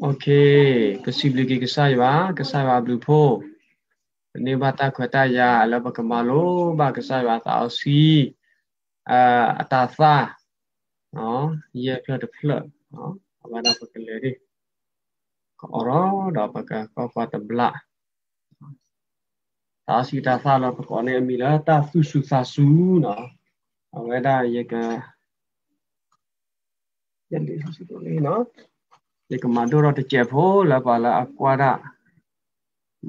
Okay, kesibli ke kesai ba, kesai ba blue po. Ni bata kota ya ala ba kemalo ba kesai ba ta osi. Ah, atasa. No, ye pla de pla. No, ba da pa kele di. Ko oro da pa ka ko fa ta bla. Ta si ta sa la ko ne mi la ta su su sa su no. Aweda ye ka ကောရောဒါပကကောဖတ်ဘလာတာစီတာသာလပကောနေအမီလာတာဆူဆူဆာဆူနော်အဝဲဒါယေကယန်ဒီဆူဆူလေးနော်ယေကမဒိုရတကျေဖိုလာပါလာအကွာဒါ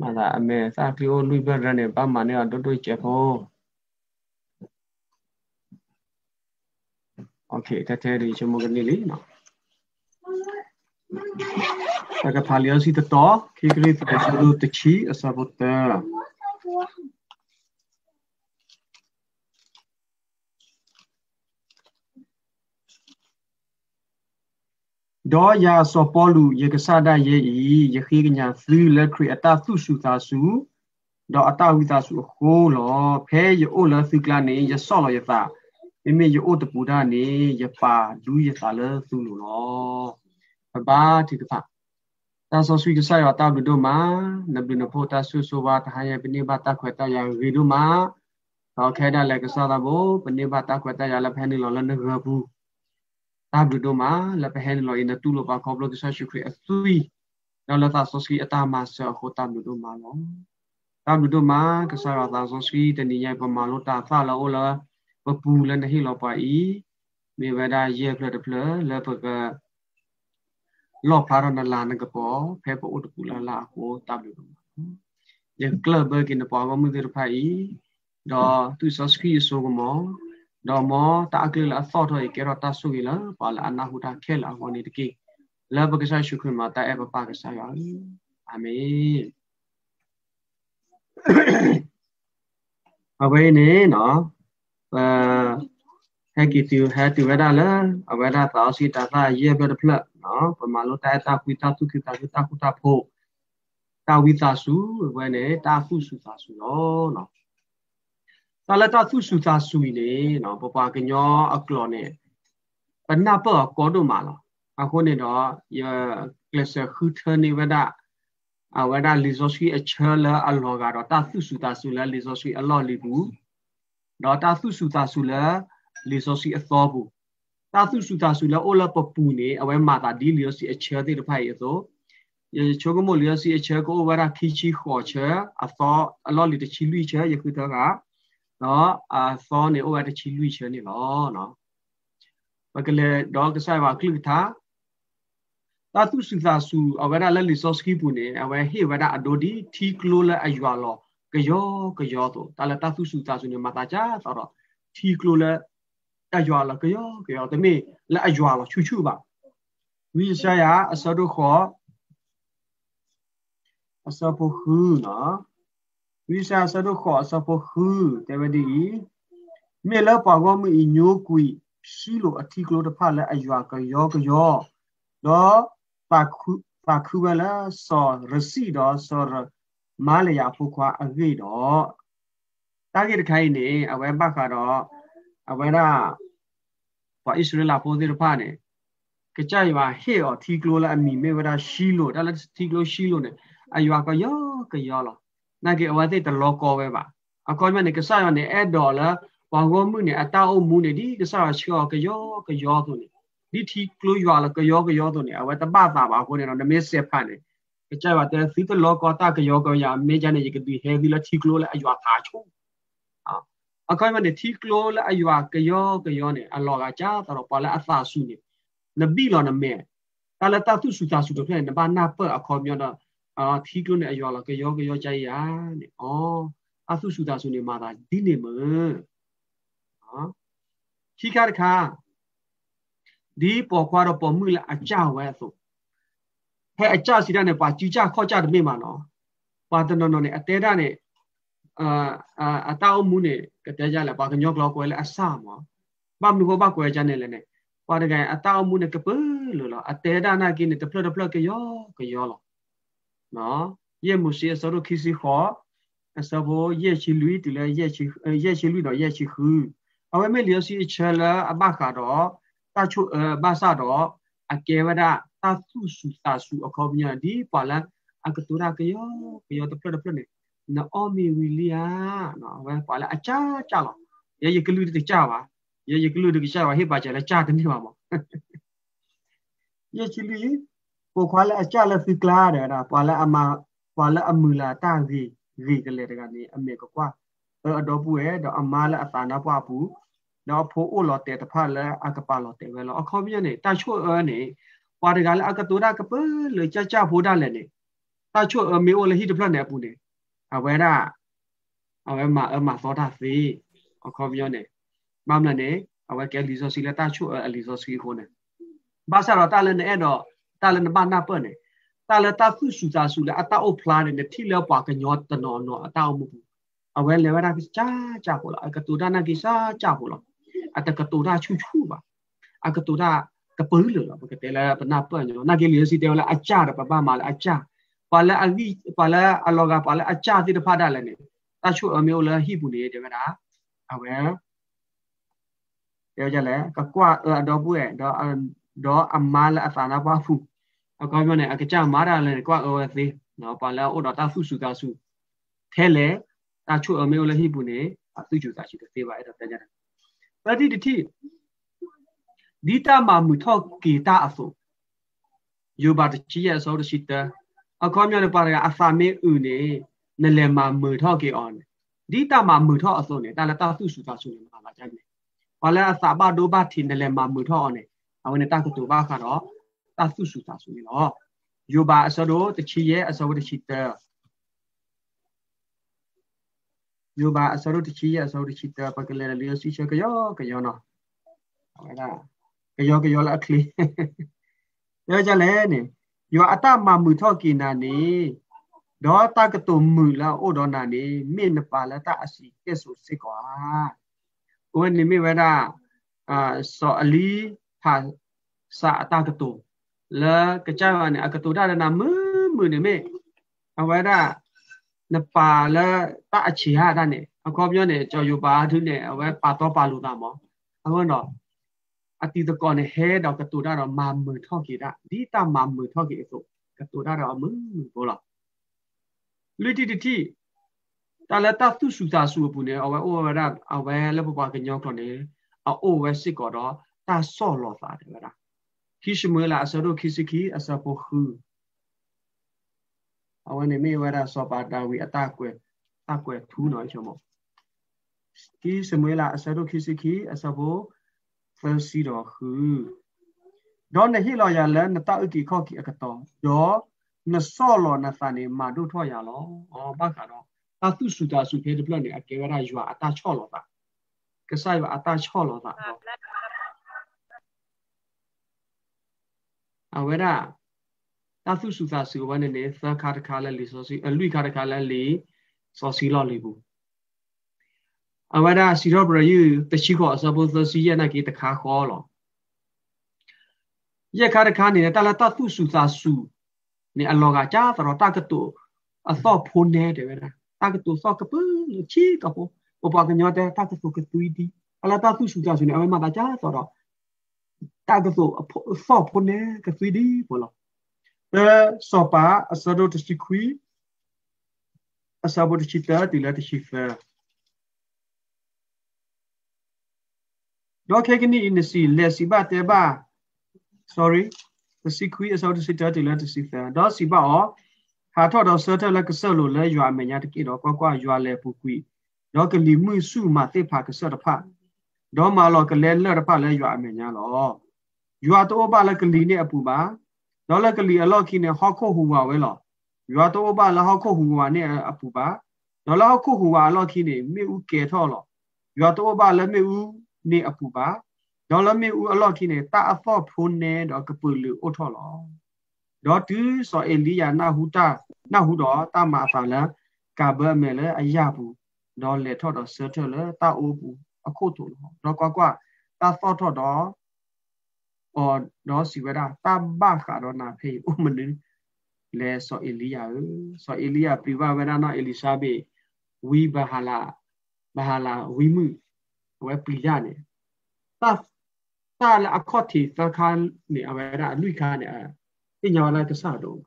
မာလာအမေစာကီယိုလူဘရနေပမာနေတော့တို့ကျေဖိုโอเคတထဲဒီချမကနေလीနော်တကဖာလျောစီတတော်ခေကလေးတချလူတချီအစဘတ် ဒေါ်ယာစောပေါ်လူယေကဆာဒယေဤယခိကညာသီလက်ခရီအတသုစုသာစုဒေါ်အတဝိသာစုဟိုးလောဖဲယောလသီကလာနေယဆောလယသာမိမိယောတပူဒနေယပါလူယသာလသုလူလောဘဘာတိကဖတာဆောဆွေကဆာယတာဘဒုမာနဘနဖို့တာဆုဆိုဘာတဟယပနိဘာတာခွေတယရီဒုမာတော့ခဲဒါလက်ကစားတာဘပနိဘာတာခွေတယလဖဲနေလောလနဂဘူး တာဘဒုမာလပဟဲလောအင်းတူလောပါကောဘလကဆာရှုခရအသွီနော်လတာဆောဆွေအတာမဆခိုတာဘဒုမာလောတာဘဒုမာကဆာရတာဆောဆွေတနိယပမာလောတာဖလောလောပပူလနဟိလောပါဤမေဝဒယေဖလတဖလလပကလောဖာရနလာနကပေါ်ဖေပဥတပူလာလာကိုတာဘဒုမာယေကလဘကိနပေါ်ကမှုဒီရဖိုင်ဒေါ်သူဆောစခီဆိုကမော ဒေါ်မောတာကလအသောထောကေရတာဆုကီလာပါလာအနာဟုတာခဲလာဟောနေတကိလဘကဆာရှုခွမတာအပပါကဆာယာအာမင်အဘိနေနော်အဲဟက်ကီတူဟက်တူဝဒါလာအဝဒါသာစီတာသာယေဘဒဖလနော်ပမာလိုတာတာကွီတာသူကိတာတာကုတာဖို့တာဝိတာစုဝဲနေတာဖုစုတာစုနော်နော် တာလတာသူစုသာဆူနေနော်ပပကညောအကလောနေပနာပကောဒမာလောအခုနေတော့ယကလစခုထနေဝဒအဝဒလီဇိုစီအချလာအလောကတော့တာသူစုသာဆူလာလီဇိုစီအလောလီဘူးတော့တာသူစုသာဆူလာလီဇိုစီအသောဘူးတာသူစုသာဆူလာအိုလာပပူနေအဝဲမာတာဒီလီဇိုစီအချတဲ့ဖိုင်ရသောယချိုကမိုလီဇိုစီအချကိုဝရခီချီခေါ်ချအသောအလောလီတချီလူချယခုတော့က နော်အာသောနေ over တချီလူချနေလောနော်ဘကလေဒေါကဆိုင်ပါကလိသာတာသူစုသာစုအဝရလက်လီစောစကီပူနေအဝဲဟေဝရအဒိုဒီထီကလိုလအယွာလောကယောကယောတော့တာလတာသူစုသာစုနေမတာကြဆိုတော့ထီကလိုလအယွာလောကယောကယောတမေလက်အယွာလောချူချူပါဝိရှာယအစဒုခောအစပုခုနော် ဝိစာစရုခောစပခုတေဝဒီမေလပါဝမီညိုကွီရှိလိုအထီကလိုတဖလက်အယွာကယောကယောတော့ပါခုပါခုဝလာစောရစီတော့စောမာလယာဖုခွာအဂိတော့တာဂိတခိုင်းနေအဝဲဘကတော့အဝဲရာပါဣသရေလပိုဒီရဖာနေကြကြရွာဟေော်ထီကလိုလာအမီမေဝရာရှိလို့ဒါလည်းထီကလိုရှိလို့နေအယွာကယောကယောလော နာကေအဝတိတလောကောပဲပါအကောမနေကဆာရနေအဲ့ဒေါ်လာဘောင်ကောမှုနေအတာအုပ်မှုနေဒီကဆာရှောကယောကယောသူနေဒီတီကလိုရွာလကယောကယောသူနေအဝတပတာပါကိုနေတော့နမေစေဖတ်နေကြပါတဲ့သီတလောကောတာကယောကောယာမေဂျန်နေရကဒီဟဲဗီလာတီကလိုလာအယွာသာချုံအာအကောမနေတီကလိုလာအယွာကယောကယောနေအလောကကြာတော့ပါလာအသာစုနေနဘီလောနမေတလတသုစုတာစုတော့ပြန်နဘာနာပအခေါ်မြောတော့ ထီကလို့နဲ့အယောလာကယောကယောကြိုက်ရနဲ့ဩအသုစုတာဆိုနေမှာဒါဒီနေမနော်ခိခါတခါဒီပေါ်ခွာတော့ပေါ်မှုလာအကြဝဲဆိုဟဲ့အကြစီရနဲ့ပါကြည်ကြခေါ်ကြတယ်မိမှာနော်ပါတနော်နော်နဲ့အတဲတာနဲ့အာအာအတောက်မှုနဲ့ကတဲကြလဲပါကညောကလောက်ကွယ်လဲအဆမောပါမလို့ဘာကွယ်ကြနေလဲနဲ့ပါတကန်အတောက်မှုနဲ့ကပလို့လားအတဲတာနာကိနဲ့တဖလတဖလကယောကယောလား နော်ရဲ့မှုရှိစရုခိစီခောအစဘောရဲ့ချီလူတီလဲရဲ့ချီရဲ့ချီလူတော့ရဲ့ချီခူအဝဲမဲ့လျစီချလာအဘခါတော့တချုဘာစာတော့အကေဝဒတာစုစုတာစုအခေါ်မြဒီပါလာအကတူရာကယောကယောတပလတပလနေနော်အမီဝီလီယာနော်ဝဲပါလာအချာချလောရေရကလူတကြပါရေရကလူတကြပါဟေ့ပါကြလဲကြာတနေပါမောရေချီလီ ပိုခွာလာအချလာဖိကလာရတာပါလာအမပါလာအမူလာတာကြီးကြီးကလေးတကနေအမေကွာအတော့ပူရဲ့တော့အမလာအသာနာပွားပူတော့ဖိုးအိုလော်တဲ့တဖက်လဲအကပါလော်တဲ့ဝဲလောအခေါ်ပြနေတာချို့အဲနေပွားတကလည်းအကတူရကပလေကြကြဖိုးတာလည်းနေတာချို့အမေအိုလည်းဟိတဖက်နေပူနေအဝဲတာအဝဲမှာအမသောတာစီအခေါ်ပြနေမမလည်းနေအဝဲကဲလီဆိုစီလက်တာချို့အလီဆိုစီခိုးနေဘာသာတော့တာလည်းနဲ့တော့ တာလည်းဘာနာပနေတာလည်းတာဖုစုစာစုလည်းအတာအုပ်ဖလားနေတိလည်းပွားကညောတနော်နော်အတာအမှုအဝဲလေဝရာကချာချာပေါ်လာအကတူဒနာကိစာချာပေါ်လာအတကတူဒါချူချူပါအကတူဒါကပူးလို့ပကတဲ့လာပနာပညောနာကေလီစီတဲလာအချာပပမာလာအချာပါလာအဝီပါလာအလောကပါလာအချာတိတဖာဒါလည်းနေတာချူအမျိုးလာဟိပူနေတယ်မလားအဝဲပြောကြလဲကကွာတော့ဘူးရဲ့တော့တော့အမလာအသနာပါဖူ အကောင်းပြောနေအကကြမာတာလည်းကွာအော်သေးနော်ပါလာအိုတော့တာဖုစုတာစုထဲလေတာချူအမျိုးလည်းဟိပူနေအသူကျူတာရှိတယ်သေးပါအဲ့တော့ပြောကြတယ်ပတိတတိဒီတာမမူထောက်ကေတာအစိုယောဘတချီရဆောတရှိတအခေါ်မြတ်ပါရအဖာမေဥနေနလေမမူထောက်ကေအောင်ဒီတာမမူထောက်အစိုနေတာလတာသူစုတာစုနေမှာလာကြတယ်ဘာလဲအစာဘဒိုဘတီနလေမမူထောက်အောင်နေအဝနေတကတူဘာခါတော့ တာသူစုတာစုနေတော့ယောဘအစောတို့တချီရအစောတရှိတယောဘာအစရုတချီရအစရုတချီတာပကလေလီယစီချကယောကယောနော်ဟဲ့လားကယောကယောလာခလီယောကြလဲနေယောအတမမူထောကိနာနေဒေါ်တကတုမူလာအိုဒေါ်နာနေမိနပါလတအစီကဲဆိုစစ်ကွာဝနေမိဝဒအာစောအလီဟာစာအတကတု လာကကြဝနေအကတုဒါနာမူမူနေမေအဝဒနပါလာတအချီဟာဒါနဲ့အကောပြောနေကြော်ယူပါသူနဲ့အဝဲပါတော့ပါလို့တာမောအခုတော့အတိတကောနဲ့ဟဲတော့ကတူတာတော့မာမထောက်ကြတာဒီတာမာမထောက်ကြဆိုကတူတာတော့မဘောလားလူတီတီတာလတာသူစုတာစုပူနေအဝဲအိုဝရအဝဲလပပကညောက်တော့နေအိုဝဲစစ်ကောတော့တာဆော့လောတာတယ်ဗျာ ခိရှမွေလာအစရုခိစခီအစပုခူအဝနေမေဝရစောပါတာဝီအတကွယ်အကွယ်ထူးနော်ချမောဒီစမွေလာအစရုခိစခိအစဘောဖယ်စီတော်ခူဒေါ်နဟီလောရလနတာအကီခော့ကီအကတော်ဒေါ်နဆောလောနသနေမာဒုထောရလောအော်ဘာခါတော့တာသူစုတာစုဖေဒပလနေအကေဝရယွာအတာချော့လောတာကဆိုင်ဝအတာချော့လောတာ အဝရတာသုစုသာစုဝနနေသခါတခါလဲလီဆိုစီအလွိခါတခါလဲလီစောစီလော်လီဘူးအဝဒစီရောဘရယူတရှိခေါ်စဘောသစီရနကီတခါခေါ်လောရခါတခါနေတလာတသုစုသာစုနေအလောကကြာတော့တကတူအသောဖိုးနေတယ်ဗျာတကတူသောကပချီကပိုပပကညောတဲ့တကတူကတူဒီအလာတသုစုသာစုနေအဝမတာကြာတော့ တကတူသောဖိုးနေကတူဒီဘောလော the sopa asado to sikui asabo to chita tila to shifa do ke kini in si le si ba te ba sorry the sikui asado to chita tila to shifa do si ba o ha tho do sa ta la ka sa lo le ywa me nya te ki do kwa kwa ywa le pu kui do ke li mu su ma te pha ka sa da pha do ma lo ke le le da pha le ywa me nya lo ywa to ba la ke li ne apu ba လော လကလီအလော့ခိနေဟောက်ခုဟူဝါဝဲလောရွာတော့ပါလဟောက်ခုဟူဝါနဲ့အပူပါလောလဟောက်ခုဟူဝါအလော့ခိနေမေဦးကဲထော်လောရွာတော့ပါလမေဦးနေအပူပါဒေါ်လမေဦးအလော့ခိနေတာအဖော့ဖုန်နေတော့ကပူလူအထော်လောဒေါ်တူစောအလီယာနာဟူတာနာဟူတော့တမဖာလကဘမဲလေအယဘူးဒေါ်လေထော်တော့ဆတ်ထော်လေတာအိုးဘူးအခုတူလောတော့ကွာကွာတာဖော့ထော်တော့ အော်တော့စီဝဒတာဘခါတော့နာဖေးဥမနူလဲဆောအီလီယာဆောအီလီယာပြဝဝဒနာအီလီရှာဘေဝီဘဟာလာဘဟာလာဝီမှုဝဲပလီယာနေတာတာလအခော့တီသခါနေအဝဲရအလူခါနေအညာလာကစားတော့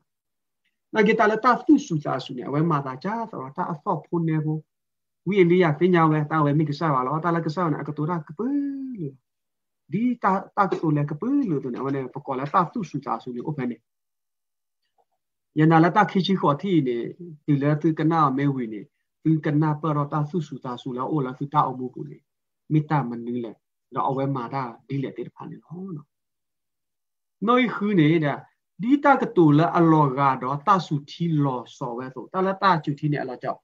နာဂီတာလတာဖုစုစာစုနေအဝဲမာတာကြာတော့တာအဖော့ဖုန်နေဘူးဝီလီယာပညာဝဲတာဝဲမိကစားပါလောတာလကစားနေအကတူရာကပူ ဒီတာတာကတူလေကပူလို့တော့အဝဲပကောလာတာဖုစုစာစုနေအိုဖန်နေယနာလတာခိချီခေါ်တီနေဒီလေသူကနာမဲဝီနေသူကနာပရတာဖုစုစာစုလာအိုလာသူတာအမှုကိုလေမိတာမနင်းလေတော့အဝဲမာတာဒီလေတဲ့ဖန်နေဟောနော်နော်ခူးနေတာဒီတကတူလအလောကတော့တဆုထီလောစော်ပဲဆိုတာလတချူထီနေအလောကြောက်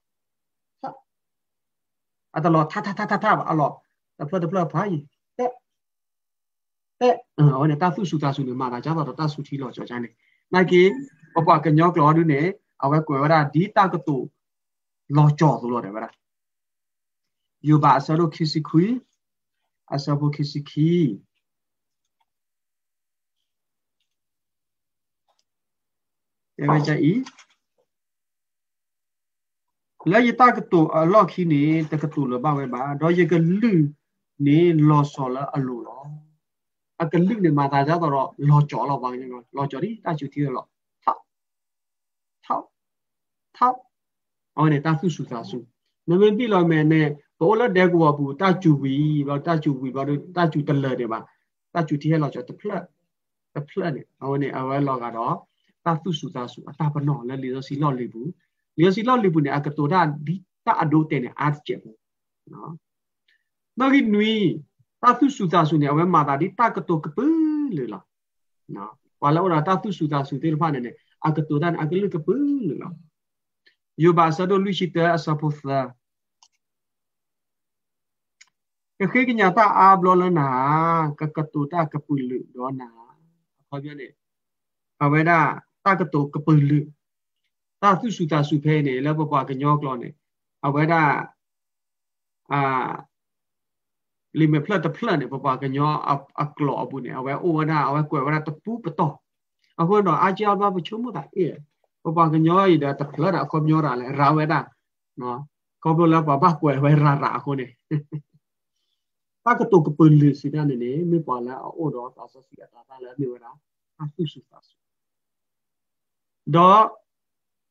အတလောထထထထထအလောတဖလတဖလဖိုင် တဲ့တဲ့အော်နေတာဆုစုတာဆုနေမှာဒါကြတော့တဆုထီလောကြောချမ်းနေနိုင်ကေပပကညောကလောဒုနေအဝဲကွယ်ဝရဒီတကတူလောကြောဆိုလို့တယ်ဗျာယူပါဆရခိစီခွီအဆဘခိစီခီအဲဝကြဤလာယတာကတူအလော့ခီနေတကတူလဘဝဲပါတော့ရကလူနေလောဆောလအလိုလော အကလူနေမှာဒါကြတော့လောကြောလောပါနေလောကြောဒီတချူတီလောထောက်ထောက်ထောက်အော်နေတာစုစုသာစုနမင်ပြီလောမဲနဲ့ဘောလတဲ့ကွာဘူးတချူဝီဘာတချူဝီဘာတချူတလဲတယ်ပါတချူတီဟဲလောကြောတဖလက်တဖလက်နေအော်နေအဝဲလောကတော့တာသူစုတာစုအတာပနောလဲလေစီလော့လေဘူးလေစီလော့လေဘူးနေအကတောဒါဒီတာအဒိုတဲနေအားချက်ဘူးနော်နော်ကြီးနွီ တာသူစုတာစုနေအဝဲမာတာဒီတာကတောကပူလေလားနော်ဝါလောရာတာသူစုတာစုတေဖာနေနေအကတောဒါအကလူကပူလေလားယောဘာဆဒိုလူရှိတဲ့အစပုသာကခေကညာတာအာဘလောလနာကကတူတာကပူလူဒေါနာခေါ်ပြနေအဝဲဒါတာကတောကပလူတာသူစုတာစုဖဲနေလဘပကညောကလောနေအဝဲဒါအာ လီမဖလတ်တဖလတ်နေပပကညောအကလောဘူးနေအဝဲအိုဝဒါအဝဲကွယ်ဝဒါတပူပတော့အခုတော့အကြောဘာပချုံမတာအေးပပကညောရတဲ့တဖလတ်အခေါ်ညောရလဲရာဝဲဒါနော်ကောဘလပပကွယ်ဝဲရာရာအခုနေတာကတောကပလူစီဒနေနေမေပါလာအိုတော့တာဆစီအတာတာလဲမြေဝဒါအဆုစုတာစုတော့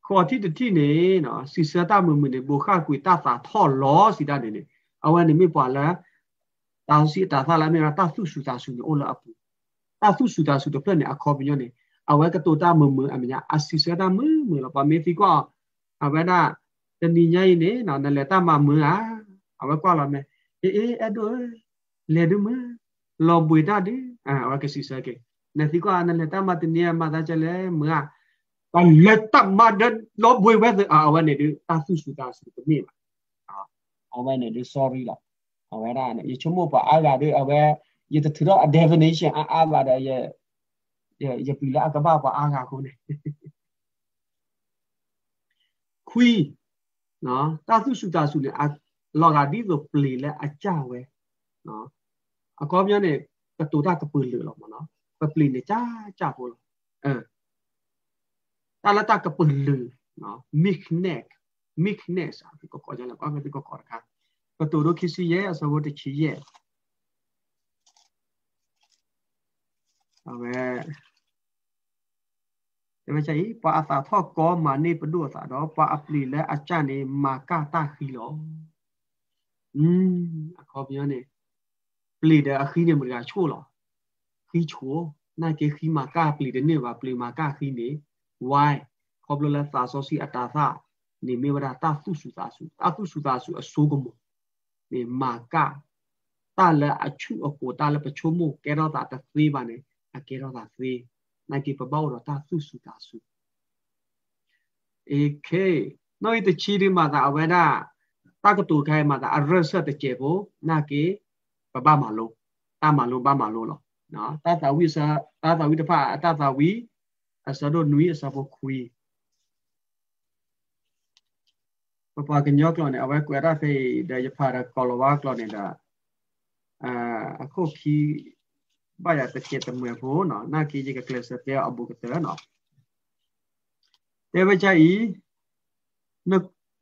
ခေါ်တိတတိနေနော်စီစတာမမနေဘခကွေတာတာထော်လောစီတာနေနေအဝနေမိပွာလာ တောင်စီတာဖလာမေရာတာဆုစုတာဆုနေအိုလာအပူတာဆုစုတာဆုတပြနေအခေါ်ပြညနေအဝကတိုတာမမအမညာအစီစတာမမလာပါမေဖီကွာအဝနာတဏိညာနေနော်နလေတာမမအာအဝကွာလာမေအေးအေးအဲ့တော့လေဒမလောဘွေတာဒီအဝကစီစကေနသီကွာနလေတာမတနေမတာချလေမငါပါလက်တမဒလောဘွေဝဲအာဝနေဒီတာဆုစုတာစုတမေပါအာဝနေဒီ sorry လာ အဝဲရာနေချမို့ပါအားလာဒီအဝဲရတထရအ definition အားအားပါတဲ့ရဲ့ရပီလာကဘာပါအားကခုနေခွီနော်တာသုစုတာစုလေအလောကဒီဆိုပလီလေအကြဝဲနော်အကောမြနဲ့ကတူတာကပူလေလောမနော်ပပလီနေကြကြဖို့အဲ talata kapulu no miknek miknes api ko ko jala ko api ko ko ka ko to ro kisi ye asa wo te chi ye ave ဒီမှာချိပါအသာထော့ကောမာနေပဒုသာတော့ပါ အပလီလဲအချနေမာကတာခီလောอืมအခေါ်ပြောနေပလီတဲ့အခီးနေမကချိုးလောခီးချိုးနိုင်ကေခီမာကပလီတဲ့နေပါပလီမာကခီးနေ why ခေါပလလသာဆောစီအတာသာနေမေဝရတာသုစုသာစုတာသုစုသာစုအဆိုးကမ နေမာကတာလအချုအကိုတာလပချုံမကဲတော့တာသေးပါနေအကဲတော့တာသေးနိုင်ကေပဘောတော့တာသုစုသာစုเอเคน้อยตะชีดิมาตาอเวดาตากตูไคมาตาอรสตะเจโบนาเกปะบะมาโลตามาโลบะมาโลเนาะเนาะตาตาวิสาตาตาวิตภาตาตาวิအစတော့နွီအစဖို့ခွေ ပပကညောကလနေအဝဲကွယ်ရဖေးဒရဖာရကောလဝါကလနေတာအာအခုခီဘာရတချေတမွေဖို့နော်နာကီကြီးကကလစတဲ့အဘူကတဲ့နော်တေဝချာဤန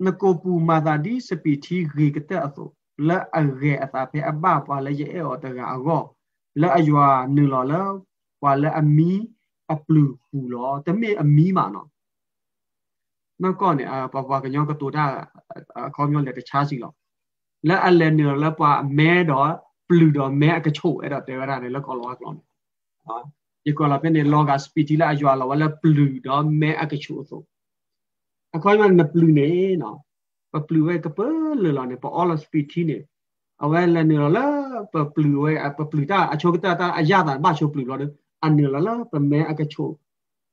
နကိုပူမာသာဒီစပီတီဂီကတဲ့အဆိုလက်အရေအသာဖေအဘပါလေရဲ့အော်တကအကောလက်အယွာနူလောလဝါလက်အမီအပလူပူလောတမေအမီမာနော် နောက်ကောနေအပပကညောကတူတာအခေါမျိုးလက်တခြားစီလောလက်အလဲနူလောပွားမဲတော့ပလူတော့မဲအကချို့အဲ့တော့တေရတာလေလက်ကောလောကလောနော်ဒီကောလာပနေလောကစပီတီလာအယွာလောဝါလက်ပလူတော့မဲအကချို့ဆိုအခေါမျိုးနပလူနေနော်ပပလူဝဲကပလလောနေပေါ် all speed တီနေအဝဲလည်းနေလောပပလူဝဲပပလူတာအချိုကတာအရတာဘာချိုပလူလောအန်နေလောပမဲအကချို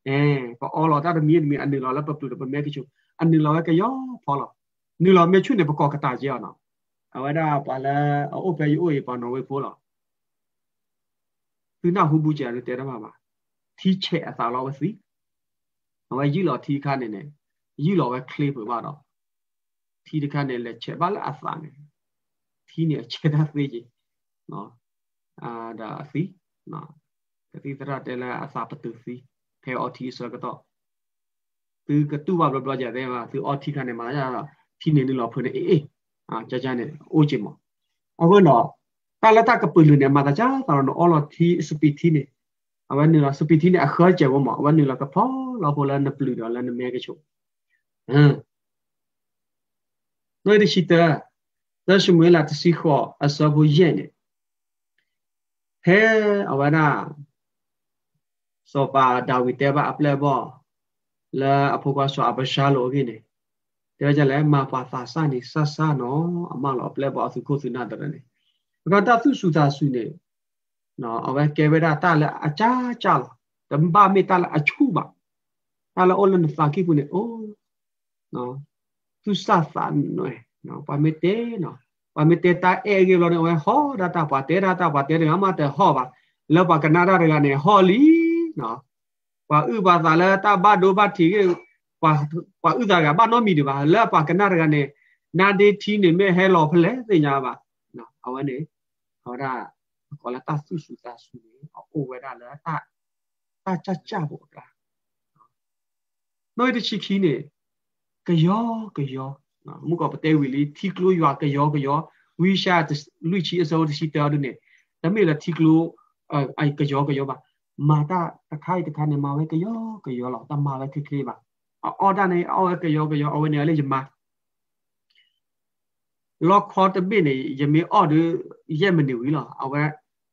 အဲပေါ် all တာမီမီအန်နေလောပပလူပမဲကချိုအန်နေလောကယောဖောလောနေလောမေချွနေပကောကတာကြီးအောင်နော်အဝဲတာပါလာအိုပဲယူအေပါနော်ဝဲဖိုးလောသူနာဟုဘူးကြတယ်တဲရမှာပါထီးချက်အသာလောဝစီအဝဲယူလောထီးခါနေနေယူလောဝဲ clay ပြပါတော့ထီးတခါနဲ့လက်ချက်ပါလားအသာနေထီးနေချက်တာသေးကြီးနော်အာဒါအစီနော်ကတိတရတဲလာအစာပတူစီ ဖဲအော်တီဆိုကတော့သူကတူပါဘလို့ကြတယ်မှာသူအော်တီခနဲ့မှာရထီးနေလို့ဖွင့်နေအေးအေးအာကြကြနဲ့အိုးချင်မအခုတော့တာလတာကပလူနေမှာကြတော့အော်လော်တီစပီတီနေအဝနလစပီတီနေအခါကျဝမအဝနလကဖောလောပေါ်လာနပလူတော့လာနမဲကချိုဟမ် noi de chita da shumwe la tsi kho asabu yen he awana so pa dawite ba aple bo la apokwa so abasha lo gi ne တဲ့ကြလဲမာပါသာစနေဆဆနော်အမလောပလက်ပေါ်သူကိုသူနာတဲ့နေဘကတာသူစုသာစုနေနော်အဝဲကေဝဒတာလဲအချာချာတမ္ဘာမေတာလအချူပါတာလအလန်ဖာကိကုနေအိုးနော်သူစသန်နွေနော်ပါမေတေနော်ပါမေတေတာအေဂေလောနေဝဲဟောဒတာပါတေဒတာပါတေရမတေဟောပါလောပါကနာဒရကနေဟောလီ နော်ပါဥပါသာလဲတာဘဒိုဘတီကေပါပါဥဒါကဘာနောမီဒီပါလဲပါကနာရကနေနာဒေတီနေမဲဟဲလောဖလဲသိညာပါနော်အဝဲနေဟောတာကောလာတာဆုစုတာဆုနေအိုဝဲတာလဲတာတာချာချာဘောတာနော်ဒီချီခီနေကယောကယောနော်မှုကပတဲဝီလီထီကလိုရွာကယောကယောဝီရှာလူချီအစောတရှိတော်ဒုနေဒါမေလာထီကလိုအိုက်ကယောကယောပါ မာတာတခိုင်တခါနေမှာဝဲကယောကယောလောက်တမဝဲခိခိပါအော်ဒါနေအော်ကယောကယောအဝနေလေးယမလောက်ခေါ်တပိနေယမေအော်ဒရက်မနေဝီလားအဝဲ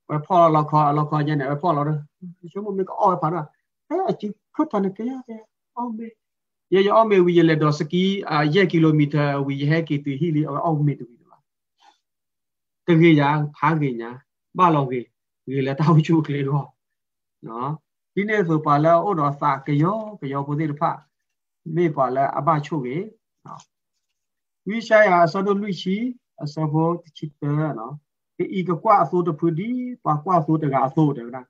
ဝဲဖော်လောက်ခေါ်လောက်ခေါ်ညနေဝဲဖော်လောက်ရှုံးမမေကအော်ပါတော့အဲအချီခတ်တနကရတဲ့အော်မေ ye yo me wi le do ski a ye kilometer wi he ki ti hi li au me tu wi ba te ge ya pha ge nya ba lo ge ge le ta chu ke lo no ဒီ နေ့ဆိုပါလဲဩတော်စာကယောကယောပုသိတဖမေပါလဲအဘချုပ်ကေနော်ဝိရှာယအစောတို့လူရှိအစောဘောတချစ်တယ်နော်ဒီဤကကွာအစိုးတဖူဒီပါကွာအစိုးတကအစိုးတယ်နော်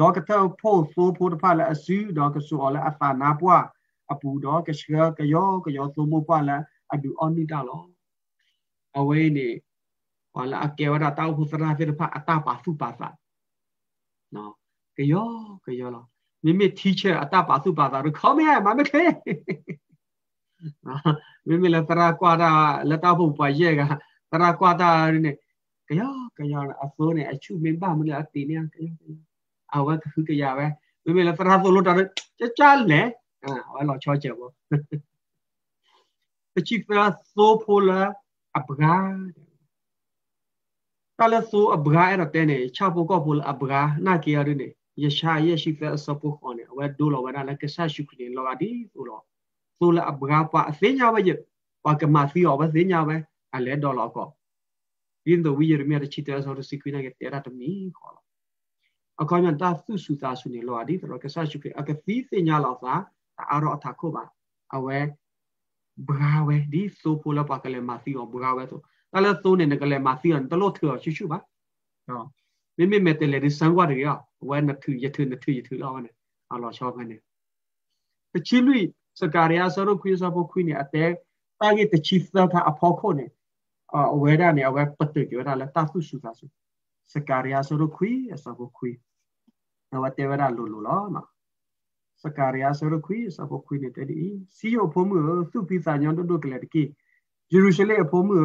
တော့ကတဲ့ဖို့ဆိုဖို့တဖလဲအစူတော့ကဆိုလဲအသာနာပွားအပူတော့ကရှကယောကယောသုံးမပွားလဲအဒူအော်နီတာလောအဝေးနေဟောလာအကေဝရတောက်ဖုစရာဖြစ်ဖအတာပါစုပါစာနော် ကယောကယောလောမိမိ teacher အတာပါစုပါစာတော့ခေါမရမမခဲမိမိလက်တရာကွာတာလက်တော့ဖို့ပါရဲ့ကတရာကွာတာနေကယောကယောအစိုးနေအချုမင်းပါမလားအတီနေကယောအဝကခုကရပဲမိမိလက်တရာဆိုလို့တာကြကြလဲအာဟောလောချောချက်ပေါ့တချိဖာဆိုဖိုလာအပဂါတလဆိုအပဂါအဲ့တော့တဲနေချပုကောဖိုလာအပဂါနာကီရနေ ယရှာယရှိဖာစပုခေါနေဝဲဒိုလောဝဲနာလကဆာရှုခနေလောဒီဆိုတော့ဆိုလာအပဂါပါအစညာပဲပါကမစီရောပဲစညာပဲအလဲဒေါ်လောကောဒီတော့ဝီရမြတ်ချီတဲဆိုတော့စီကွိနာကတဲရတမီခေါ်လောအကောမြတ်တာသုစုတာဆုနေလောဒီတော့ကဆာရှုခအကသီစညာလောက်သာအာရောအထာခုပါအဝဲဘဂဝဲဒီဆိုပိုလပါကလေးမာစီောဘဂဝဲဆိုတလသိုးနေကလေးမာစီောတလို့ထောရှုရှုပါဟောမိမိမဲ့တယ်လေဒီစံကွာတွေရော ဝဲနထုယထုနထုယထုလောက်နဲ့အလောချောကနေတချီလူစကာရီယာဆရခွေးစဖို့ခွေးနေအတဲတာဂက်တချီသတာအဖော်ခုနေအဝဲရနေအဝဲပတ်တယ်ကြရလာတာဆုရှုတာဆုစကာရီယာဆရခွေးအစဖို့ခွေးအဝတဲဝရလိုလိုလောနော်စကာရီယာဆိုရခွေစဖို့ခွေနေတဲ့ဒီစီယိုဖုံးမှုသူပိစာညောင်းတို့ကလေးတကီယေရုရှလင်အဖုံးမှု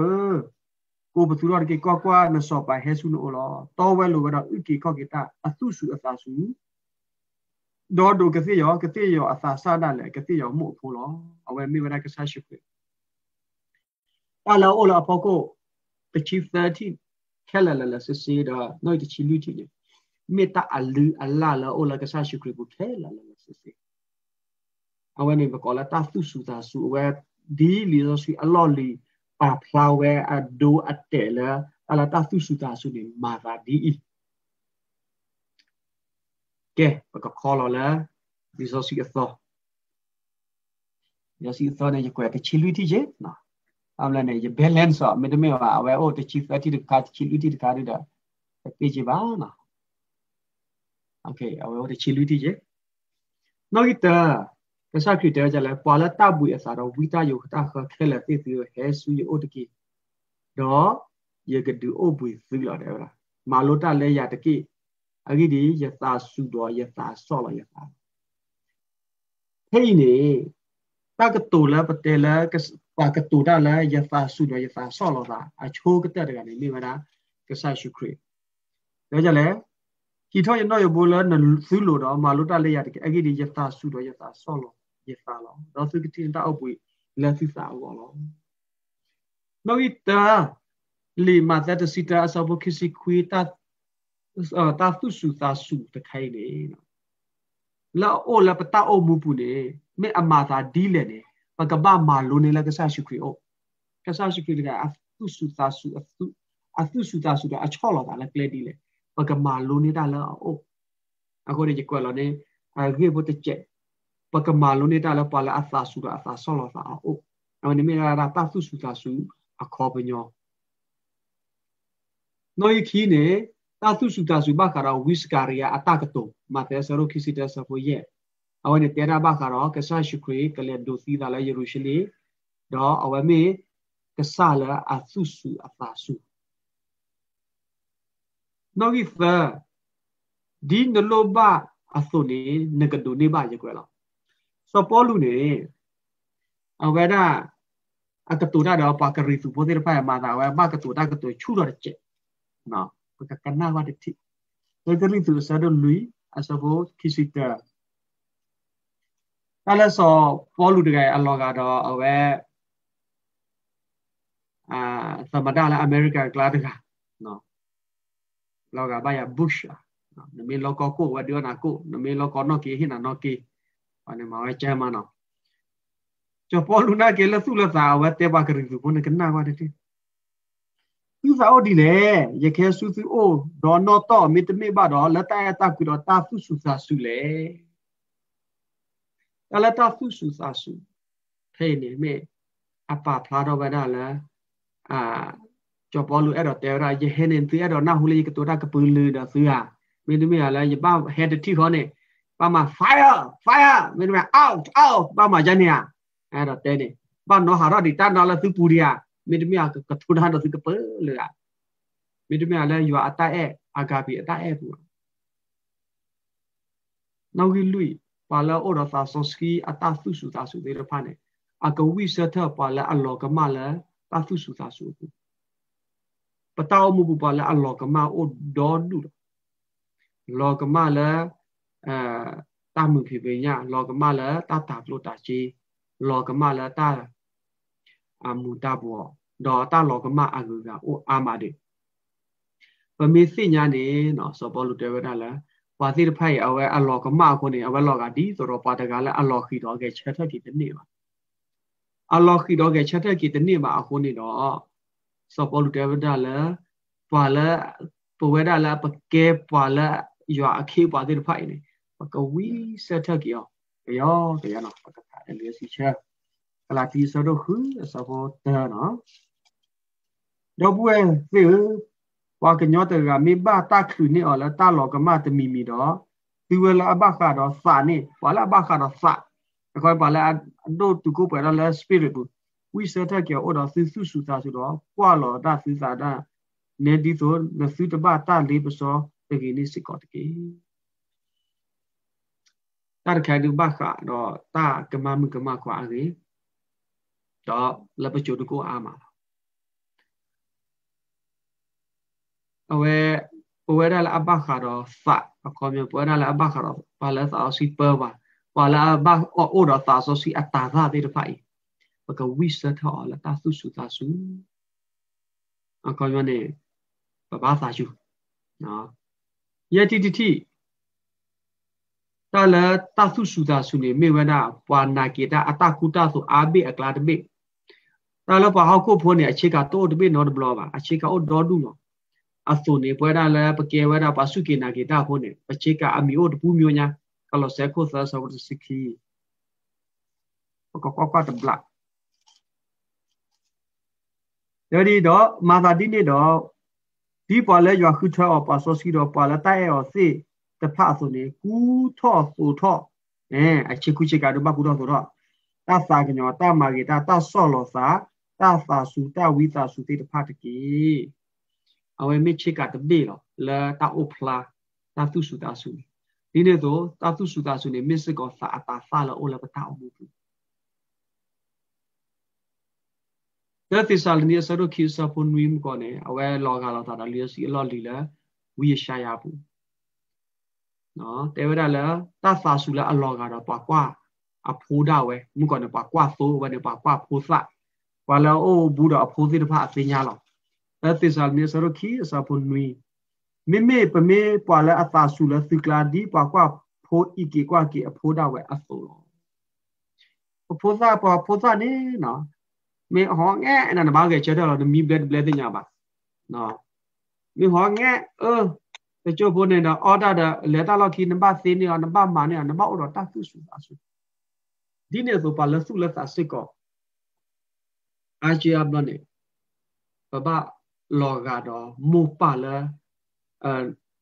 ကိုဘသူတော့ကေကောကွာနစောပါဟဲဆုနိုလောတောဝဲလိုကတော့ဥကေကောကေတာအသုစုအသာစုဒေါ်ဒိုကတိယောကတိယောအသာစာဒလေကတိယောမို့ဖိုးလောအဝဲမိဝရကဆာရှိခွေတာလောအိုလာပေါကိုတချီ30ခဲလလလစစီဒါနို့တချီလူတီမေတ္တာအလူအလာလောအိုလာကဆာရှိခွေဘူးခဲလလလစစီအဝဲနေဘကောလာတာသုစုသာစုအဝဲဒီလီဆိုစီအလော်လီ ပါဖလာဝဲအဒိုအတဲလာအလာတာသုစုသာစုနေမာသာဒီကဲဘကခေါ်လောလာဒီဆိုစီအသောရစီသောနေကွယ်တချီလူတီဂျေနော်အမလနေ balance အမေတမေဝအဝဲအိုတချီဖတ်တီတကာတချီလူတီတကာရတာပေဂျပါနော်โอเคအဝဲအိုတချီလူတီဂျေနောဂီတာ ကစားခရီတဲကြလဲပွာလာတဘူအစားတော့ဝီတာယုတာခခဲလက်သိစီဟဲဆူယအိုတကီတော့ယေကဒူအိုဘူစီလာတယ်လားမာလိုတာလဲရတကိအဂိဒီယသာစုတော်ယသာဆော့လယသာဟိနေတကတူလာပတေလာကပါကတူတာလာယသာစုတော်ယသာဆော့လတာအချိုးကတဲ့ကနေမိမနာကဆာရှုခရီဒါကြလဲ qui thoy no yo bola na su lo do ma lo ta le ya de agi di yata su do yata so lo yata lo do su ki tin ta au pui la su sa o lo no ita li ma ta ta sita sa bo kisi kui ta ta su su ta su ta khai ne la o la pa ta o mu pu ne me ama ta di le ne pa ka ba ma lo ne la ka sa shu kui o ka sa shu kui ga a su su ta su a su a su su ta su da a cho lo ta la kle di le ပကမာလိုနေတာလားအိုအခုဒီကွယ်လောနေအဂေဘတ်ချက် ပကမာလိုနေတာလားပါလာအသာဆူတာအသာဆောလောသာအိုအမနိမေရာတာသုစုတာဆူအခေါ်ပညောနော်ယခီနေတာသုစုတာဆူဘခါရာဝိစကာရီယာအတကတုမတဲဆရိုခိစီတဆဖိုယေအဝနေတေရာဘခါရာကဆာရှုခွေကလေဒိုသီဒါလာယေရုရှလေတော့အဝမေကဆာလာအသုစုအသာဆူ nogi fa di noloba asone nagado ne ba ye kwela so polu ne aweda akato da da pa kari su bo de pa ma da wa ba kato da kato chu do che no ka kana wa de ti so kari su sa do lui asabo kisita အဲ့လဲဆိုပေါ်လူတကယ်အလောကတော့အဝဲအာသမဒလာအမေရိကကလာတကနော် loga baya bush na me loko ko wa dio na ko na me loko no ki hina no ki ane ma wa chama no cho po lu na ke la su la sa wa te ba kri su ko ne kana wa de ti tu sa o di le ye ke su su o do no to me te me ba do la ta ta ku do ta fu su sa su le ta la ta fu su sa su thế ne me apa phla do ba da la à ကြောပေါ်လူအဲ့တော့တဲရာယဟနေသူအဲ့တော့နာဟူလေးကတူတာကပူလူတော့သူဟာမင်းတို့မရလဲယပါဟက်တတိခေါ်နေ ပါမ fire fire မင်းတို့ out out ပါမဂျန်နီယာအဲ့တော့တဲနေပါနော်ဟာရဒီတာနော်လဲသူပူရီယာမင်းတို့မရကထူတာတော့သူကပလူကမင်းတို့မရလဲယူအတအဲ့အာဂါဘီအတအဲ့ပူနောက်ကြီးလူပါလာအော်ရသာဆောစကီအတသုစုသာစုသေးရဖာနေအကဝိစထပါလာအလောကမလာတသုစုသာစုပူ patao mu bu pala Allah kama o do du lo kama la a ta mu phi pe nya lo kama la ta ta lo ta chi lo kama la ta a mu ta bo do ta lo kama a gu ga o a ma de ပမေစိညာနေနော်စောပေါ်လူတေဝဒလာပါစီတဖိုင်အဝဲအလောကမခုနေအဝဲလောကဒီဆိုတော့ပါတကလည်းအလောခိတော့ကဲချက်ထက်ဒီတနေ့ပါအလောခိတော့ကဲချက်ထက်ဒီတနေ့မှာအခုနေတော့စောပေါ်လူတေဝဒလာပွာလာပဝဲဒါလာပကဲပွာလာရွာအခေပွာတဲ့ဖိုင်နေ ပကဝီဆက်ထက်ကြောရောတရားနော်ပကခါလေစီချာကလာတီစတော့ခုစောပေါ်တာနော်တော့ပွဲဖေပွာကညောတကမိဘတာခုနေအော်လာတာလောကမတမီမီတော့ဒီဝလာဘခါတော့စာနေပွာလာဘခါတော့စာအခေါ်ပါလာဒိုတူကိုပဲလာ spirit ဝိစထက်ကြောအော်တော့စုစုစုသာဆိုတော့ပွာလောတာစုစာတာနေဒီဆိုနစုတပတာလေးပစောတကီနိစစ်ကောတကီ တာခိုင်ဒုဘခါတော့တာကမမကမခွာရေတော့လပချိုတကိုအာမအဝဲပဝဲရလာအဘခါတော့ဖာအခေါ်မျိုးပဝဲရလာအဘခါတော့ပါလာသာစီပပါပါလာဘအော်တော့သာဆိုစီအတာသာတဲ့ဖိုင်ပကဝိစထောလာတာသုစုသာစုအခေါ်မျိုးနေပပသာယူနော်ယတိတိတိ တလတသုစုသာစုနေမေဝနာပွာနာကေတာအတကုတဆိုအာဘေအကလာတဘေတလပဟောက်ကိုဖိုးနေအခြေကတော့တဘေနော်တဘလောပါအခြေကအော်ဒေါ်ဒူနော်အသုနေပွဲတာလဲပကေဝဒပါစုကေနာကေတာဖိုးနေအခြေကအမီအိုတပူမျိုးညာကလောဆေခိုသဆဝတ်စခီပကကကတဘလာယဒီတော့မာသာဒီနေတော့ဒီပေါ်လဲရွာခုချောပါဆိုစီတော့ပါလာတိုက်ရောစေ တဖဆိုနေကူထော့ဆိုထော့အဲအချစ်ခုချစ်ကတော့ဘကူတော့ဆိုတော့တသာကညောတမာဂီတာတဆော့လောစာတသာစုတဝိတာစုတိတဖတကီအဝဲမိချစ်ကတဘေလောလာတအိုဖလာတသူစုတာစုဒီနေ့တော့တသူစုတာစုနေမစ်ကောစာအတာဖာလောအိုလပတာအမှုဘူးတဲ့သစ္စာလနီဆရခိစပွန်ဝိမ်ကောနေအဝဲလောကလောတာလီစီလောလီလာဝိရှာယဘူး နော်တေဝရလာတသဆူလာအလောကတော့ပွားကွာအဖိုးတော့ဝဲမှုကောနေပွားကွာသိုးဝဲနေပွားကွာဖိုးစပွာလာအိုဘူးတော့အဖိုးစီတဖအသိညာလောတဲ့သစ္စာလနီဆရခိစပွန်ဝိမေမေပမေပွာလာအသဆူလာသီကလာဒီပွားကွာဖိုးဤကေကွာကေအဖိုးတော့ဝဲအသိုးလောဖိုးစပွားဖိုးစနေနော်မေဟောငဲအဲ့ဒါဘာကဲချက်တော့မီဘလက်ဘလက်တင်ညာပါနော်မေဟောငဲเออတချို့ဘုန်းနေတော့ order တဲ့လက်တလောက်ခီနံပါတ်3နေအောင်နံပါတ်မာနေအောင်နံပါတ်တော့တတ်စုစုပါစုဒီနေဆိုပါလစုလက်သာစစ်ကောအာချီအဘနေပပလောကတော့မူပါလအဲ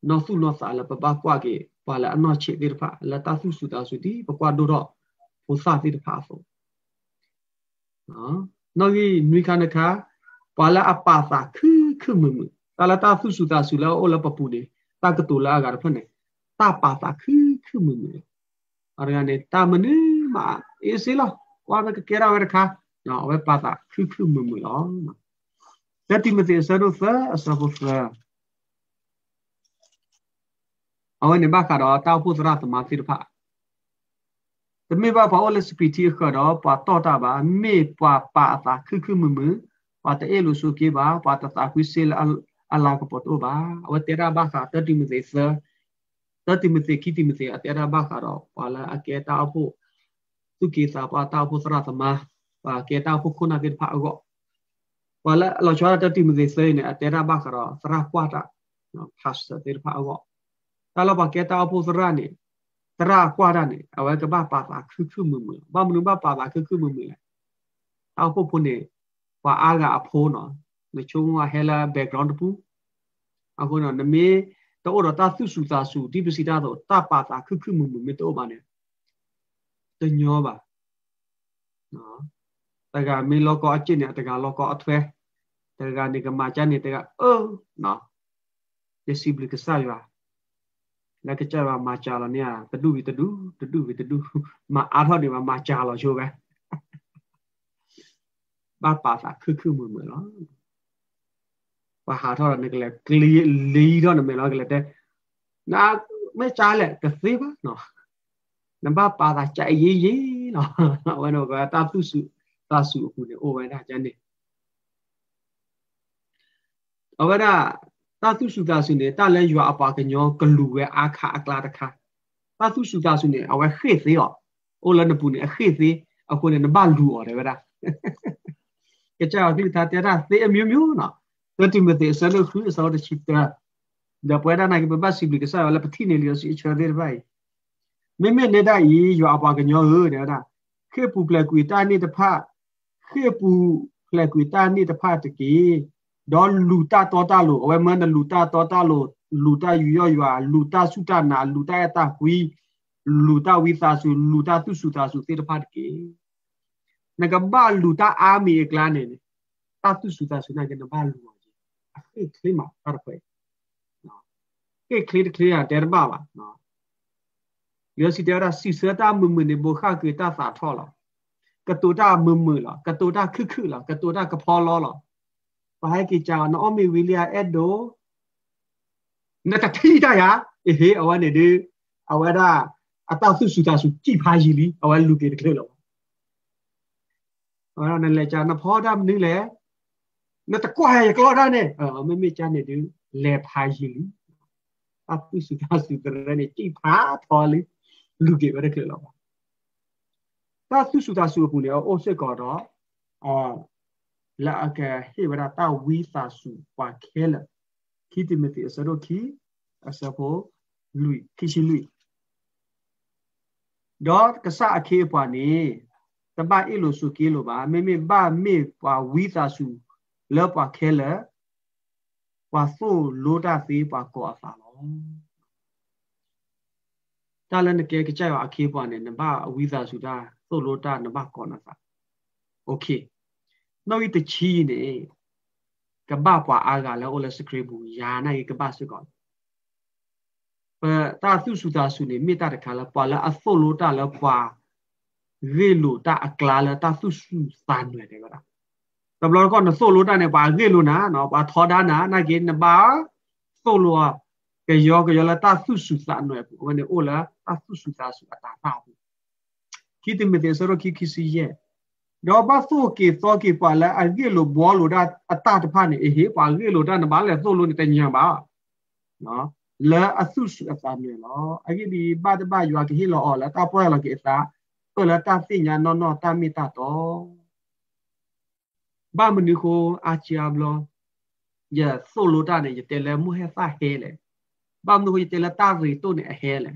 နော်စုနော်စာလပပကွာကေပါလအနော်ချေတိဖာလတစုစုတာစုဒီပကွာဒိုတော့ဘုစာတိဖာဆိုနော်နော်ကြီးနွိခနခါပါလာအပါသာခึခึမမတလာတာစုစုတာစုလာအိုလပပူနေ တကတူလာကရဖနေတာပါသာခึခึမမအရနေတာမနီမာအေးစီလာဝါမကကေရာဝရခါနော်ဝဲပါသာခึခึမမလောသက်တိမတိဆရဖအစဘဖအဝနေဘခါတော့တောက်ဖို့သရသမာတိဖာတမေပါဘာလစပီတီခတော့ပါတော့တာပါမေပါပါတာခึခึမမပါတဲ့လူစုကေပါပါတတာကွီဆယ် အလာကပတ်တော့ပါအဝတေရာဘာခါတတိမသေးစတတိမသေးခိတိမသေးအတေရာဘာခါတော့ပါလာအကေတာဖို့သူကေစာပါတာဖို့စရသမပါကေတာဖို့ခုနာကေဖာအောပါလာလောချွာတတိမသေးစနေအတေရာဘာခါတော့စရကွာတာနော်ဖတ်စတေဖာအောတာလပါကေတာဖို့စရနေတရကွာရနေအဝဲကပပါပါခึခึမမဘာမနုပပါပါခึခึမမလေအောက်ဖို့ဖို့နေပါအားကအဖိုးနော် မချုံဝဟဲလာ background ပူအခုတော့နမေတော့တော့တာသုစုသာစုဒီပစီတာတော့တပါတာခึခึမှုမှုမတော့ပါနဲ့တညောပါနော်တကမေလောကအကျင့်နဲ့တကလောကအထွဲတကနေကမာချနေတကအိုးနော်ဒီစီဘလကစားရလက်ကကြပါမာချလာနေရတတူပြီတတူတတူပြီတတူမအားထောက်တွေမှာမာချလာရိုးပဲဘာပါတာခึခึမှုမှုနော် อလောဘာဟာထောက်နေကလေးကလီလီတော့နေမလောကလေးတဲ့နာမဲချားလက်ကသေးပါနော်နံပါတ်ပါတာကြိုက်ရေးရေးနော်ဝနကတာတုစုတာစုအခုနေအိုဝဲတာကျန်နေအဝဒတာသူစုတာစုနေတာလဲရွာအပါကညောကလူပဲအခါအကလာတခါတာသူစုတာစုနေအဝဲခေသေးရောအိုလနပူနေအခေသေးအခုနေနဘလူော်တယ်ဗလားကကြောက်ဒီတာတရာသေအမျိုးမျိုးနော် တတိမတေဆလခုစောတချစ်တာဒါပွဲတာနိုင်ဘဘစီဘလကစားလာပတိနေလျောစီချာဒေဘိုင်မိမိနေတာရီရွာအပါကညောဟဲ့တာခေပူပလက်ကွေတာနေတဖခေပူပလက်ကွေတာနေတဖတကေဒေါ်လူတာတောတာလို့အဝဲမန်လူတာတောတာလို့လူတာယူရရွာလူတာစုတာနာလူတာရတာကွီလူတာဝိသစုလူတာသူစုတာစုတေတဖတ်ကေနကဘာလူတာ အာမီကလာနေတာသူစုတာစုနာကနဘာလူကြီးအခုခလီမာပါပဲနော်ကေခလီခလီရတဲ့ဘာပါနော်ယောစီတရာစီစတာမမနေဘခကေတာသာထောလာကတူတာမမလာကတူတာခึခึလာကတူတာကဖောလောလာဘာဟဲကီချာနော်အမီဝီလီယာအက်ဒိုနတတိတယာအေဟေအဝနေဒီအဝဒါအတဆုစုတာစုကြည်ဖာကြီးလီအဝလူကေတကလေလောအဝနလေချာနဖောဒမ်နီလေ နတကွာရကလောဒါနေအမေမေချာနေဒီလေဖာကြီးလီအဆုစုတာစုတရနေကြည်ဖာထော်လီလူကေပဲတကလေလောတာဆုစုတာစုပူနေအိုစစ်ကောတော့အာလာအကဟေဝရတာဝီသာစုပါခဲလခီတိမတိအစရောခီအစဖို့လူခီရှိလူဒေါ်ကဆာအခေပွားနေတပအီလိုစုကေလိုပါမေမေဘာမေပွာဝီသာစု လောပွာခဲလပွာဆိုလိုတာဖေးပွာကောအဖာလောတာလနကေကကြိုက်အခေပွားနေနဘအဝီသာစုတာဆိုလိုတာနဘကောနာစာโอเคနောက်ဤတချီနေကပပွားအားကလည်း all script ဘူးယာနိုင်ကပစကောပတာသုစုတာစုနေမေတ္တာတခါလာပွာလာအဖို့လို့တာလာပွာရေလို့တာအကလာလာတာသုစုစံွယ်တယ်ကွာတ ဘလကောနဆိုလို့တာနေပါရေလို့နာနော်ပါထောဒါနာနာကေနပါဆိုလို့ကယောကယောလာတာသုစုစံွယ်ဘူးဝနေအိုလာတာသုစုတာစုအတာပါဘူးခိတိမေတေဆိုရခိခိစီရဲ့တော့ဘာဆိုကေသောကေပါလာအကေလိုဘောလိုဒါအတတဖာနေအေဟေပါကေလိုဒါနဘာလဲဆိုလို့နေတညာပါနော်လာအဆုစုအတာမြေလောအကေဒီဘာတဘာယွာကေဟီလောအော်လာတာပွဲလောကေတာပလာတာသိညာနော်နော်တာမီတာတော့ ဘာမနုကိုအာချီယာဘလောယဆိုလိုတာနေတဲလဲမှုဟဲဖာဟဲလေဘာမနုကိုတဲလဲတာရီတိုနေအဟဲလေ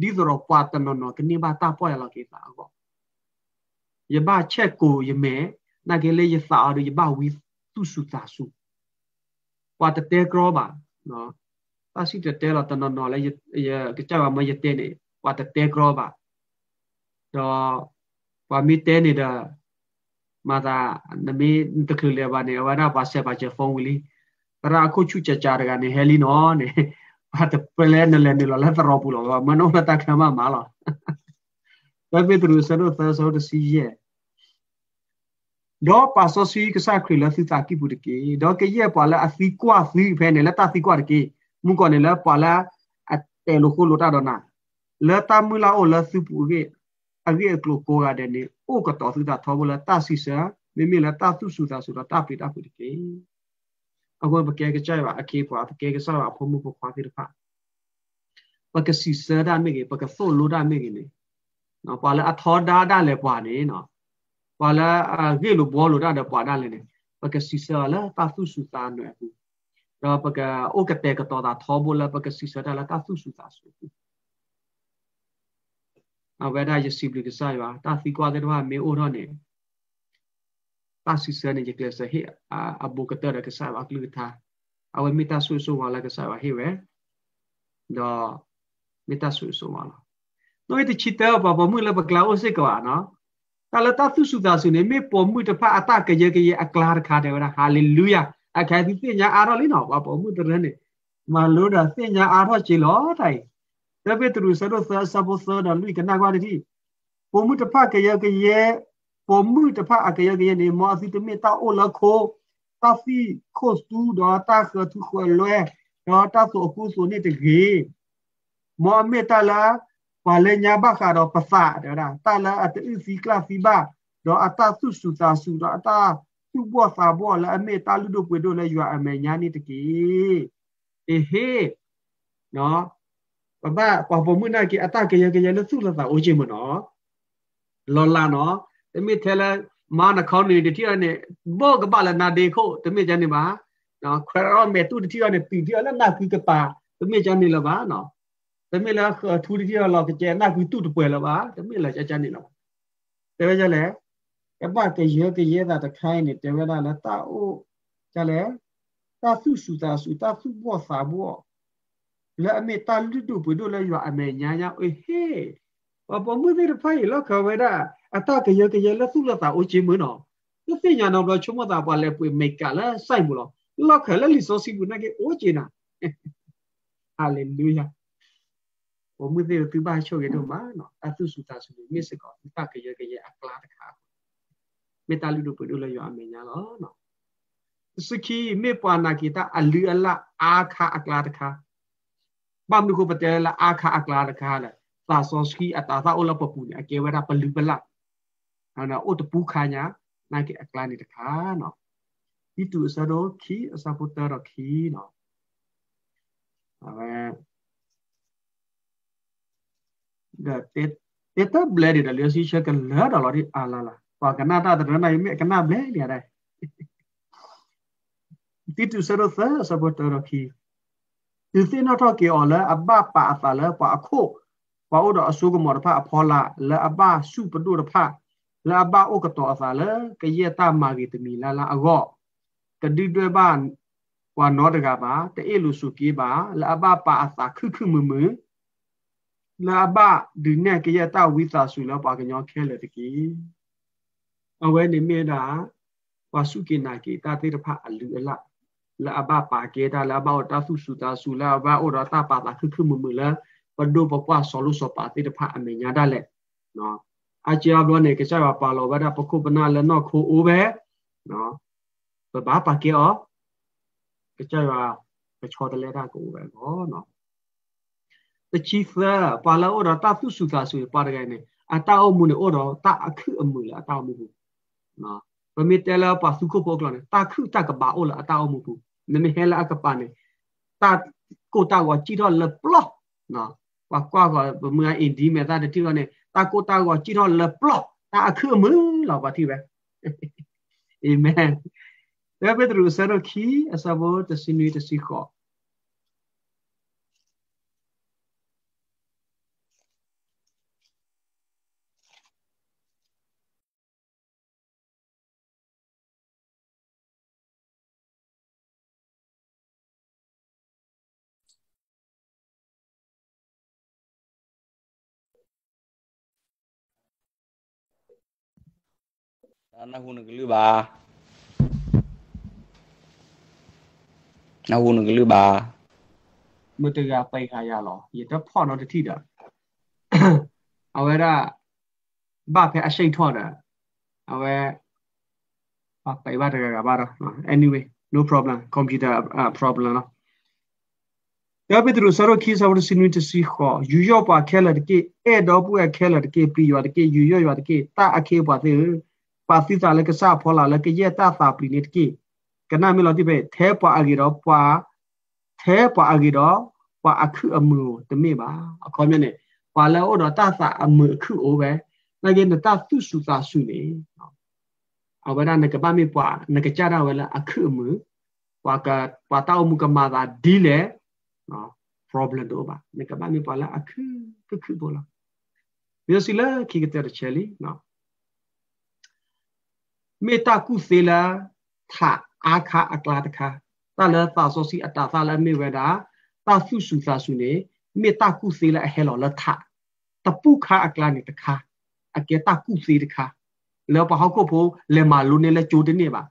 ဒီဆိုတော့ပွားတနော်နော်ကနေဘာတာပွဲလောကေတာအောယဘချက်ကိုယမဲနာကေလေယစာရယဘဝီသူစုသာစုပွာတတဲကရောပါနော်တာစီတတဲလာတနော်နော်လေယကကြပါမယတဲနေပွာတတဲကရောပါတော့ပွာမီတဲနေတာ မာသာနမေတခလေပါနေဝနာပါဆက်ပါချဖုန်းဝီလီရာခုချူချချာရကနေဟဲလီနော်နေဘာတပလဲနလဲနေလာလက်တော်ပူလောမနောတခမမာလောဒါပေသူစတော့သဆောတစီရဲ့တော့ပါဆောစီကစားခရီလာစီတာကိပူတကေတော့ကရဲ့ပါလာအစီကွာစီဖဲနေလက်တာစီကွာတကေမူကောနေလာပါလာအတဲလိုခိုလိုတာတော့နာလက်တာမူလာအိုလာစီပူကေ အကေကလိုကိုရတဲ့နေအိုကတော်စီတာထောဘလာတာစီစာမိမိလာတာသူစုတာဆိုတော့တာပိတာပူတကေအခုဘကဲကကြိုက်ပါအကေပွားဘကဲကစားပါဖုံမှုပွားတိတဖာဘကစီစဒါမေကေဘကဖိုလိုဒါမေကေနေနော်ပွာလာအထောဒါဒါလေပွာနေနော်ပွာလာအကေလိုဘောလိုဒါပွာဒါလေနေပကစီဆာလာတာသုစုတာနွယ်ဘူးတော့ပကအိုကတဲ့ကတော့တာထောဘောလာပကစီဆာဒါလာတာသုစုတာဆိုဘူး အဝဲဒါယစီပလီကစားရတာသီကွာတဲ့တော့မေအိုတော့နေတာစီဆာနေကြကလစဟေအဘူကတဲ့ကစားပါကလူတာအဝဲမီတာဆူဆူဝါလာကစားပါဟေဝဲတော့မီတာဆူဆူဝါလာ noi te chita ba ba mu la ba kla o se kwa no ta la ta tu su ta su ne me po mu ta pha ata ke ye ke ye aklar kha de wa hallelujah a kha ti pe nya a ro li no ba po mu ta ne ma lo da pe nya a ro chi lo thai ta pe tu sa do sa sa bo sa da lui ka na kwa ti po mu ta pha ke ye ke ye po mu ta pha a ke ye ke ye ne mo a si te me ta o la kho ta fi kho stu da ta kho tu kho lwe da ta so ku so ne te ge mo me ta la ဝါလေညာဘခါတော့ပစတဲ့ရာတာလာအတူစီကလာစီဘာတော့အတာစုစုတာစုတော့အတာသူ့ဘောစာဘောလာအမေတာလူတို့ပွေတို့လည်းယူအမေညာနေတကေအေဟေနော် ပပပပမှုနာကေအတာကေရကေရလစုလာတာအိုချင်မနော်လောလာနော်တမိထဲလာမာနခေါနေတတိယနဲ့ဘောကပါလာနာဒေခိုတမိချန်နေပါနော်ခွရောမေတူတတိယနဲ့ပီတိယလည်းနာကူကပါတမိချန်နေလပါနော်တမင်လာထူတီရလောက်ကျဲနာကူတုတပွဲလပါတမင်လာချာချာနေလောက်တဲဝဲကြလဲကပကရေကရေတာတခိုင်းနေတဲဝဲလာလာတာအိုကြလဲတာစုစုတာစုတာစုဘောစာဘော လဲအမေတာလူတုပွေတို့လဲရွာအမေညာညာအေးဟေးဘာပမှုတဲ့ဖိုင်လောက်ခဝဲတာအတကရေကရေလဲစုလတာအိုချင်းမနော်ဒီစညာတော့ဘချုံမတာပါလဲပွေမိတ်ကလဲစိုက်မလို့လောက်ခလဲလီဆိုစီဘူးနကေအိုချင်နာဟာလေလုယာ我们这个对吧？小个都嘛喏，啊，都是他说的，没事搞，大个月个月啊，拉的卡，没打理都不留了，有阿没伢了喏。စခိမေပွာနာကိတာအလူအလအာခာအကလာတခါ ba mi ko pate la akha akla da kha la ta so ski ata ta ola papu ni ake wa da palu bala ana o to pu kha nya na ke akla ni da kha no itu sa do ki sa puta ro ki no ave da tet tet blade da le si che ka la da lo di ala la pa kana ta da na me kana ble ni da titu sa do sa sa puta ro ki ဒီစင်းတော့ကေအော်လာအဘပါအဖလာပါအခုပါအိုတော့အဆုကမော်ဖာအဖောလာလာအဘစုပဒုရဖာလာဘအိုကတော့အဖလာကရဲ့တာမာဂီတမီလာလာအကောတဒီတွေပါဝါနောတကပါတဲ့အဲ့လိုစုပြေးပါလာအဘပါအသာခึခึမမလာဘဒီနဲ့ကရဲ့တာဝိသာစုလာပါကညောခဲလေတကီအဝဲနေမေတာဝါစုကိနာကိတာတေတဖအလူအလား လာအဘပါကေတာလာဘောတာစုစုတာစုလာဘာအိုရတာပါတာခึခึမမလာပဒိုပကွာဆောလုဆောပါတေတဖအမေညာဒါလက်နော်အချာဘလနေကစားပါလောဘဒါပခုပနာလနောခိုအိုပဲနော်ဘဘာပါကေအောကစားပါကချောတလဲတာကိုပဲနော်နော်တချီဖာပါလာအိုရတာစုစုတာစုပါရကိုင်းနေအတာအမှုနေအိုရတာအခึအမှုလာအတာမှုနော်ပမီတဲလာပါစုကိုပေါကလနေတာခึတကဘာအိုလာအတာအမှုဘူး နမေဟဲလာအကပါနေတာကိုတာဝကြည့်တော့လပလော့နော်ကွာကွာကမွေအင်ဒီမေတာတတိကနေတာကိုတာဝကြည့်တော့လပလော့တာအခမလောက်ပါတိပဲအာမင်ဒါပေမဲ့ဆရာခီအစဘောတစင်းနွေတစီခေါ် na hunu gelu ba na hunu gelu ba မတကပိုက်ခါရလောရတဖော့တော့တတိတာအဝဲရဘာဖဲအရှိန်ထော့တာအဝဲဘာပိုက်ဘာတကကဘာတော့ anyway no problem computer uh, problem နော်ရပစ်သူစရခီဆောရစနွီတစီခေါ်ယူရောပါခဲလာတကေအဲ့တော့ပူခဲလာတကေပရီယောတကေယူရောယောတကေတာအခေပါသေး ပါတိတာလည်းကစားဖော်လာလည်းကရဲ့တာသာပလီနေတကေကနာမီလောတိပဲထဲပွာအဂီတော့ပွာထဲပွာအဂီတော့ပွာအခုအမှုတမေပါအခေါ်မြနဲ့ပွာလဲဩတော့တာသာအမှုအခုအိုးပဲနကေနတာသူစုသာစုနေအဝရနကပမေပွာနကကြရဝဲလာအခုအမှုပွာကပွာတောက်မှုကမာသာဒီလေနော် problem တော့ပါနကပမေပွာလာအခုခုဘောလာမျိုးစီလာခိကတဲ့ချယ်လီနော် မေတ္တာကုစေလာထအာခအကလာတခါတလသာစောစီအတာသာလမေဝဒါတာစုစုသာစုနေမေတ္တာကုစေလာအဟဲလောလထတပုခအကလာနေတခါအကေတာကုစေတခါလောပဟောက်ကိုဖိုလေမာလူနေလေချိုတနေပါ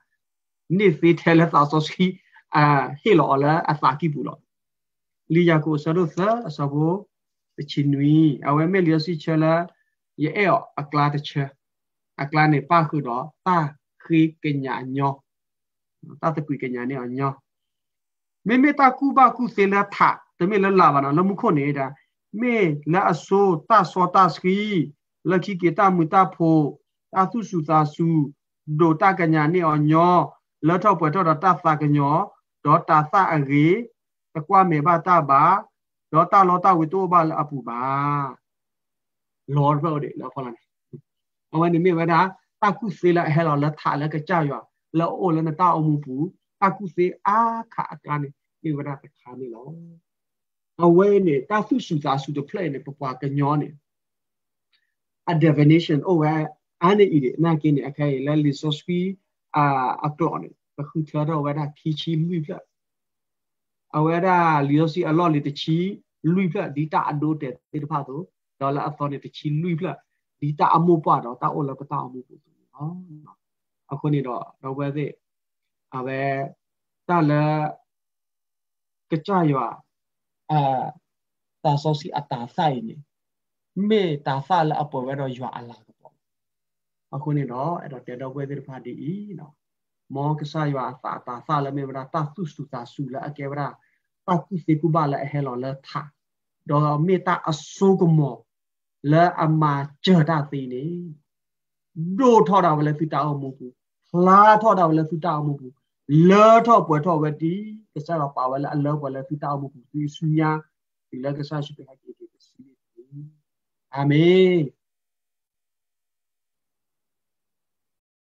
နေစေထဲလသာစောစီအာဟေလောလာအစာကိပူလောလီယာကိုဆရုသအစဘောချီနွီအဝဲမေလျစီချလာရဲ့အကလာတချာ အကလာနေပါခုတော့တာခိကညာညောတာတကွေကညာနေညောမေမေတာကူဘာကူစေလာထတမေလလာဘာနလမှုခုနေတာမေလာအဆိုတာစောတာစခီလခိကေတာမူတာဖိုတာသူစုတာစုဒိုတာကညာနေညောလထောက်ပွေတော့တာသကညောဒေါ်တာသအရေတကွာမေဘာတာဘာဒေါ်တာလောတာဝီတိုဘာအပူဘာလောရောဒေလောဖလာ အဝနေမေဝဒါတာကုစေလာဟဲလာလထလာကကြာရလောအိုလနတာအမှုပူတာကုစေအာခအကနေမေဝဒါတခါနေလောအဝဲနေတာစုစုသာစုတဖလဲနေပပွားကညောနေ a divination အိုဝဲအနေဤနာကင်းနေအခိုင်လဲလီဆိုစပီအာအကလောနေပခုထတော့ဝဲတာခီချီလူပြအဝဲတာလီယိုစီအလော့လီတချီလူပြဒီတာအ ဒိုတဲ့တေတဖာတော့ဒေါ်လာအသောနေတချီလူပြဒီတာအမှုပွားတော့တာအိုလကတာအမှုပူနော်အခုနေတော့တော့ပဲသိအပဲတလည်းကကြရွာအာတာစောစီအတာဆိုင်နေမေတာဖာလအပေါ်ဝဲတော့ရွာအလာပေါ့အခုနေတော့အဲ့တော့တဲတော့ပဲသိဖာဒီဤနော်မောကစားရွာတာတာဖာလမေဝရာတာသူစုတာစုလာအကေဝရာတာကုစေကုဘာလာဟဲလောလာထာတော့မေတ္တာအစိုးကမော လဲအမကြတာသေးနေဒိုထော်တာလည်းဖိတာအောင်မဟုတ်ဘူးလာထော်တာလည်းဖိတာအောင်မဟုတ်ဘူးလဲထော်ပွဲထော်ဝတီကစားတော့ပါဝလည်းအလောပွဲလည်းဖိတာအောင်မဟုတ်ဘူးသူစူညာဒီလက်ကစားရှိပြဟကိတိစီအာမင်